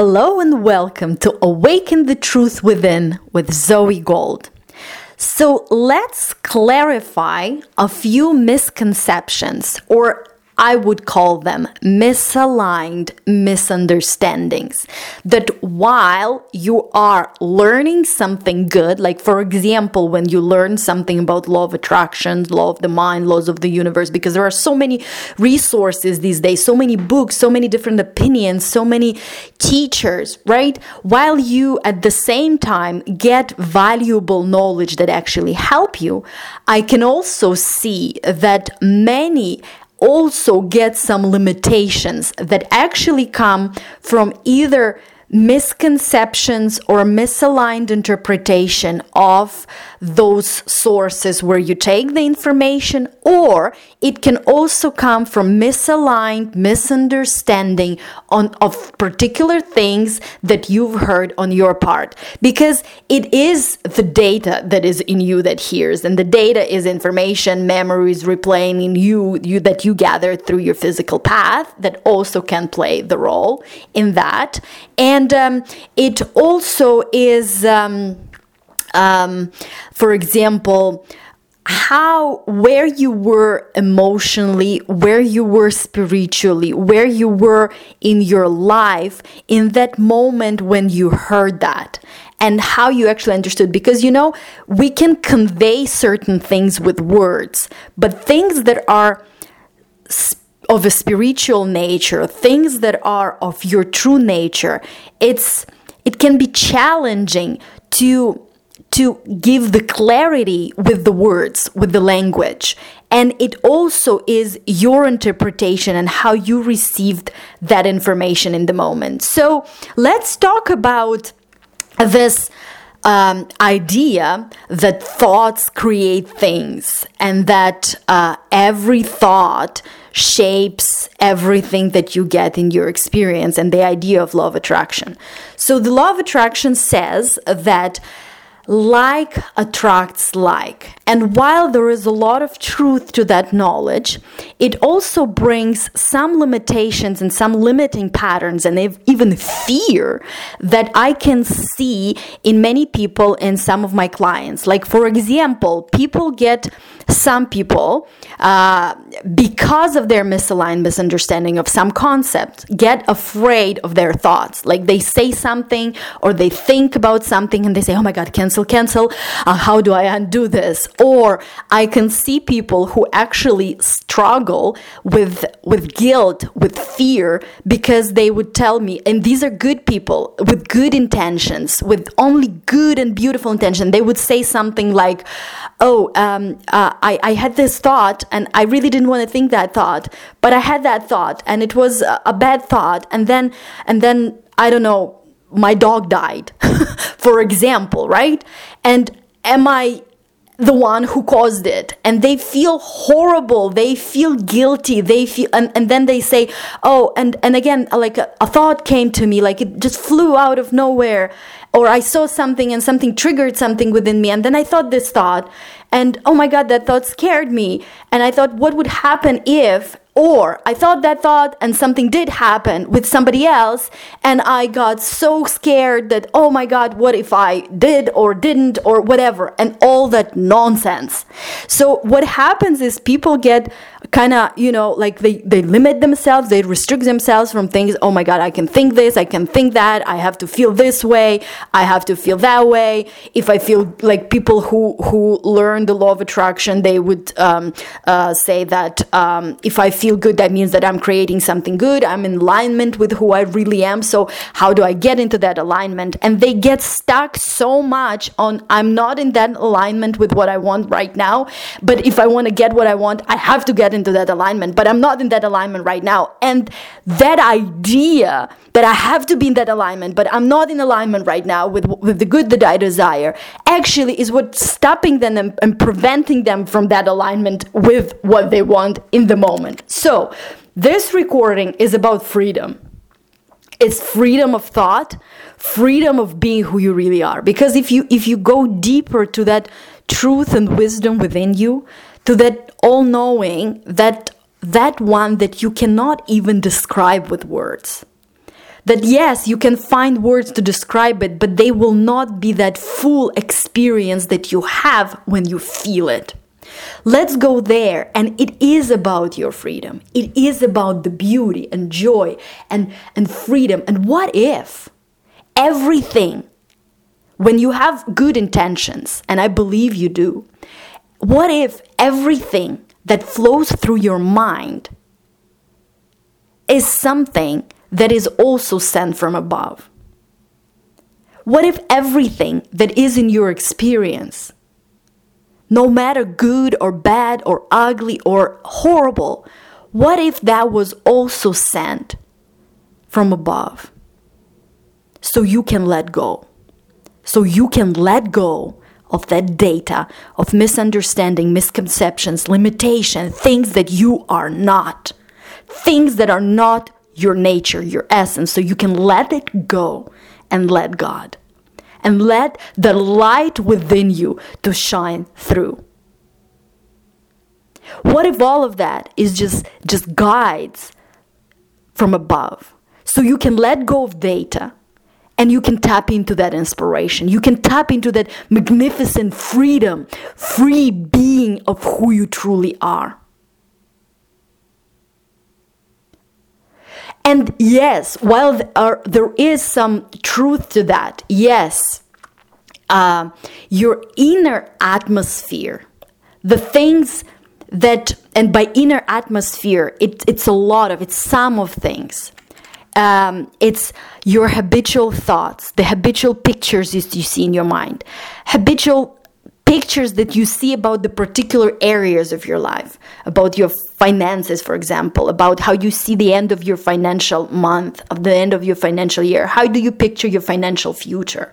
Hello and welcome to Awaken the Truth Within with Zoe Gold. So let's clarify a few misconceptions or I would call them misaligned misunderstandings. That while you are learning something good, like for example, when you learn something about law of attraction, law of the mind, laws of the universe, because there are so many resources these days, so many books, so many different opinions, so many teachers, right? While you at the same time get valuable knowledge that actually help you, I can also see that many also get some limitations that actually come from either misconceptions or misaligned interpretation of those sources where you take the information, or it can also come from misaligned misunderstanding on of particular things that you've heard on your part. Because it is the data that is in you that hears and the data is information memories replaying in you you that you gather through your physical path that also can play the role in that. And um, it also is um, um, for example, how where you were emotionally where you were spiritually where you were in your life in that moment when you heard that and how you actually understood. Because you know we can convey certain things with words but things that are of a spiritual nature things that are of your true nature it's it can be challenging to to give the clarity with the words, with the language. And it also is your interpretation and how you received that information in the moment. So let's talk about this um, idea that thoughts create things and that uh, every thought shapes everything that you get in your experience and the idea of law of attraction. So the law of attraction says that like attracts like. And while there is a lot of truth to that knowledge, it also brings some limitations and some limiting patterns and even fear that I can see in many people and some of my clients. Like, for example, people get, some people, uh, because of their misaligned misunderstanding of some concept, get afraid of their thoughts. Like, they say something or they think about something and they say, oh my God, cancel, cancel. Uh, how do I undo this? Or I can see people who actually struggle with with guilt, with fear, because they would tell me, and these are good people with good intentions, with only good and beautiful intention. They would say something like, "Oh, um, uh, I, I had this thought, and I really didn't want to think that thought, but I had that thought, and it was a, a bad thought, and then and then I don't know." my dog died, for example, right? And am I the one who caused it. And they feel horrible. They feel guilty. They feel and, and then they say oh and and again like a, a, thought came to me like it just flew out of nowhere. Or i saw something and something triggered something within me. And then i thought this thought and oh my god that thought scared me and i thought what would happen if or I thought that thought and something did happen with somebody else, and I got so scared that, oh my God, what if I did or didn't or whatever, and all that nonsense. So, what happens is people get kind of, you know, like they, they limit themselves, they restrict themselves from things, oh my God, I can think this, I can think that, I have to feel this way, I have to feel that way. If I feel like people who, who learn the law of attraction, they would um, uh, say that um, if I feel good, that means that I'm creating something good. I'm in alignment with who I really am. So, how do I get into that alignment? And they get stuck so much on I'm not in that alignment with what I want right now. But if I want to get what I want, I have to get into that alignment. But I'm not in that alignment right now. And that idea that I have to be in that alignment, but I'm not in alignment right now with, with the good that I desire, actually is what's stopping them and, and preventing them from that alignment with what they want in the moment. So, this recording is about freedom. It's freedom of thought, freedom of being who you really are. Because if you if you go deeper to that truth and wisdom within you, to that all-knowing, that that one that you cannot even describe with words that yes, you can find words to describe it, but they will not be that full experience that you have when you feel it. Let's go there. And it is about your freedom. It is about the beauty and joy and, and freedom. And what if everything, when you have good intentions, and I believe you do, what if everything that flows through your mind is something that is also sent from above? What if everything that is in your experience, no matter good or bad or ugly or horrible, what if that was also sent from above? So you can let go. So you can let go of that data of misunderstanding, misconceptions, limitation, things that you are not, things that are not your nature, your essence, so you can let it go and let God and let the light within you to shine through. What if all of that is just just guides from above? So you can let go of data and you can tap into that inspiration. You can tap into that magnificent freedom, free being of who you truly are. And yes, while there, are, there is some truth to that, yes, uh, your inner atmosphere, the things that, and by inner atmosphere, it, it's a lot of, it's some of things. Um, it's your habitual thoughts, the habitual pictures you, see in your mind, habitual pictures that you see about the particular areas of your life, about your finances, for example, about how you see the end of your financial month, of the end of your financial year. How do you picture your financial future?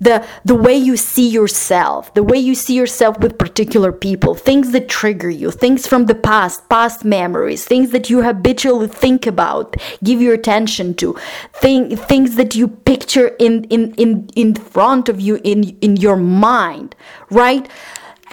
The the way you see yourself the way you see yourself with particular people things that trigger you things from the past past memories things that you habitually think about give your attention to thing, things that you picture in in in in front of you in in your mind right?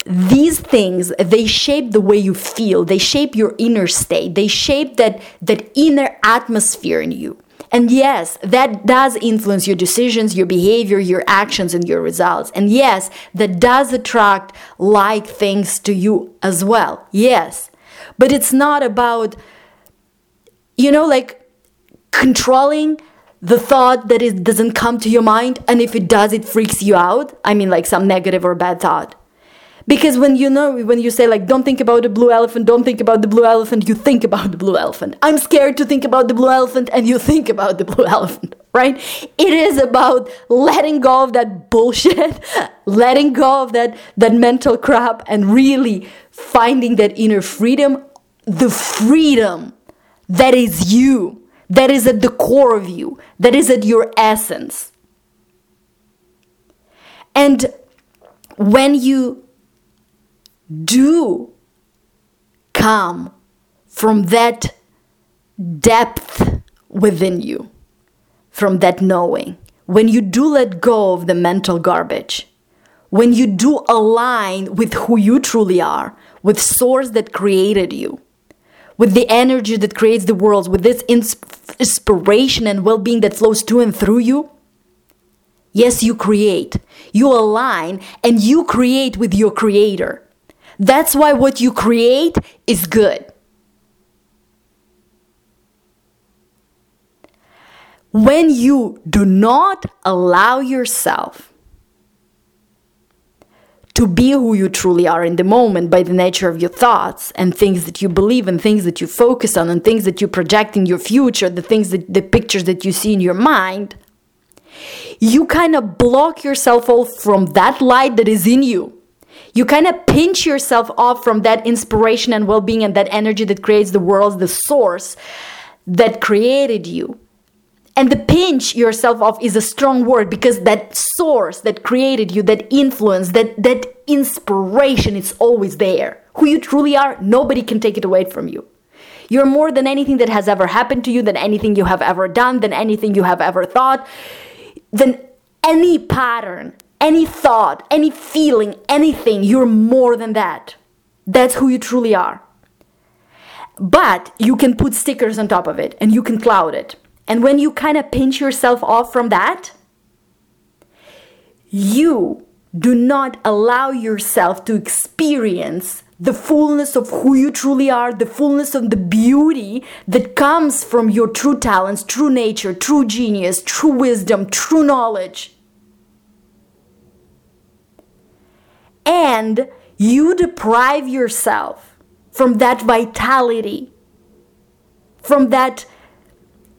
These things they shape the way you feel they shape your inner state they shape that that inner atmosphere in you and yes, that does influence your decisions, your behavior, your actions, and your results. And yes, that does attract like things to you as well. Yes. But it's not about, you know, like controlling the thought that it doesn't come to your mind. And if it does, it freaks you out. I mean, like some negative or bad thought. Because when you know, when you say, like, don't think about the blue elephant, don't think about the blue elephant, you think about the blue elephant. I'm scared to think about the blue elephant, and you think about the blue elephant, right? It is about letting go of that bullshit, letting go of that, that mental crap, and really finding that inner freedom, the freedom that is you, that is at the core of you, that is at your essence. And when you do come from that depth within you, from that knowing. When you do let go of the mental garbage, when you do align with who you truly are, with source that created you, with the energy that creates the world, with this inspiration and well-being that flows to and through you, yes, you create. You align and you create with your creator. That's why what you create is good. When you do not allow yourself to be who you truly are in the moment by the nature of your thoughts and things that you believe and things that you focus on and things that you project in your future, the things that the pictures that you see in your mind, you kind of block yourself off from that light that is in you you kind of pinch yourself off from that inspiration and well being and that energy that creates the world, the source that created you. And the pinch yourself off is a strong word because that source that created you, that influence, that, that inspiration it's always there. Who you truly are, nobody can take it away from you. You're more than anything that has ever happened to you, than anything you have ever done, than anything you have ever thought, than any pattern any thought, any feeling, anything, you're more than that. That's who you truly are. But you can put stickers on top of it and you can cloud it And when you kind of pinch yourself off from that, you do not allow yourself to experience the fullness of who you truly are, the fullness of the beauty that comes from your true talents, true nature, true genius, true wisdom, true knowledge. And you deprive yourself from that vitality, from that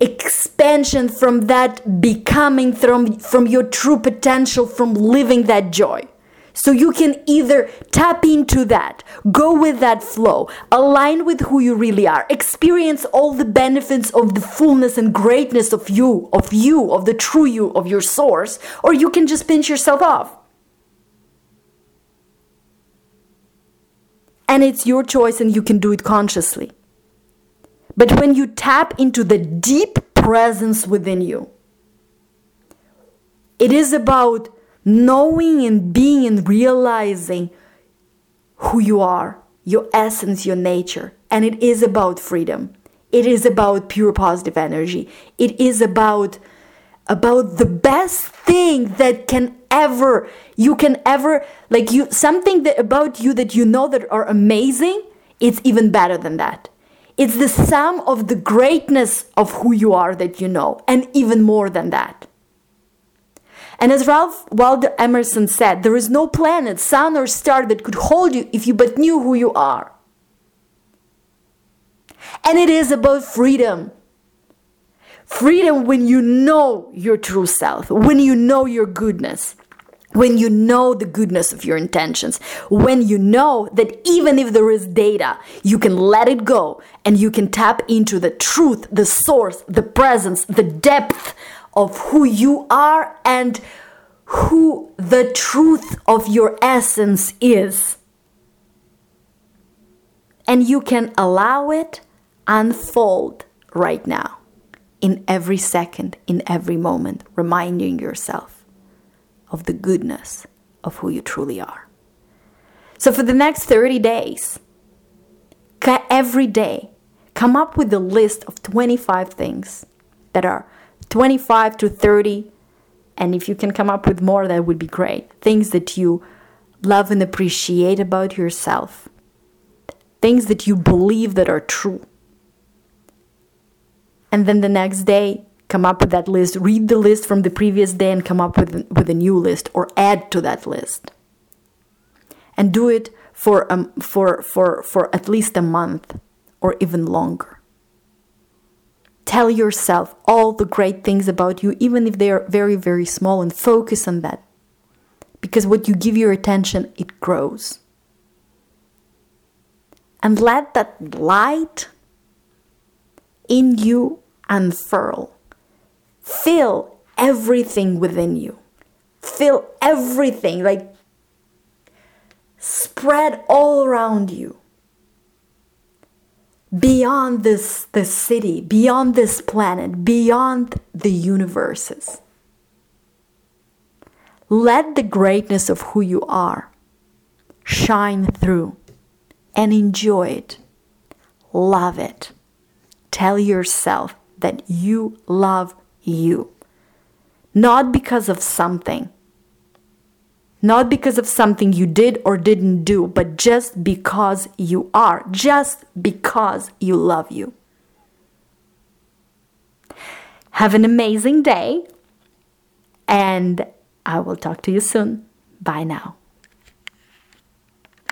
expansion, from that becoming, from, from your true potential, from living that joy. So you can either tap into that, go with that flow, align with who you really are, experience all the benefits of the fullness and greatness of you, of you, of the true you, of your source, or you can just pinch yourself off. And it's your choice and you can do it consciously. But when you tap into the deep presence within you, it is about knowing and being and realizing who you are, your essence, your nature. And it is about freedom. It is about pure positive energy. It is about about the best thing that can ever you can ever like you something that about you that you know that are amazing it's even better than that it's the sum of the greatness of who you are that you know and even more than that and as Ralph Waldo Emerson said, there is no planet, sun, or star that could hold you if you but knew who you are. And it is about freedom. Freedom when you know your true self, when you know your goodness, when you know the goodness of your intentions, when you know that even if there is data, you can let it go and you can tap into the truth, the source, the presence, the depth of who you are and who the truth of your essence is. And you can allow it unfold right now, in every second, in every moment, reminding yourself of the goodness of who you truly are. So, for the next 30 days, every day, come up with a list of 25 things that are 25 to 30. And if you can come up with more, that would be great. Things that you love and appreciate about yourself, things that you believe that are true. And then the next day, come up with that list, read the list from the previous day, and come up with, with a new list or add to that list. And do it for, um, for, for, for at least a month or even longer. Tell yourself all the great things about you, even if they are very, very small, and focus on that. Because what you give your attention, it grows. And let that light in you unfurl. Fill everything within you. Fill everything, like spread all around you beyond this, this city, beyond this planet, beyond the universes. Let the greatness of who you are shine through and enjoy it. Love it. Tell yourself that you love you. Not because of something, not because of something you did or didn't do, but just because you are, just because you love you. Have an amazing day, and I will talk to you soon. Bye now.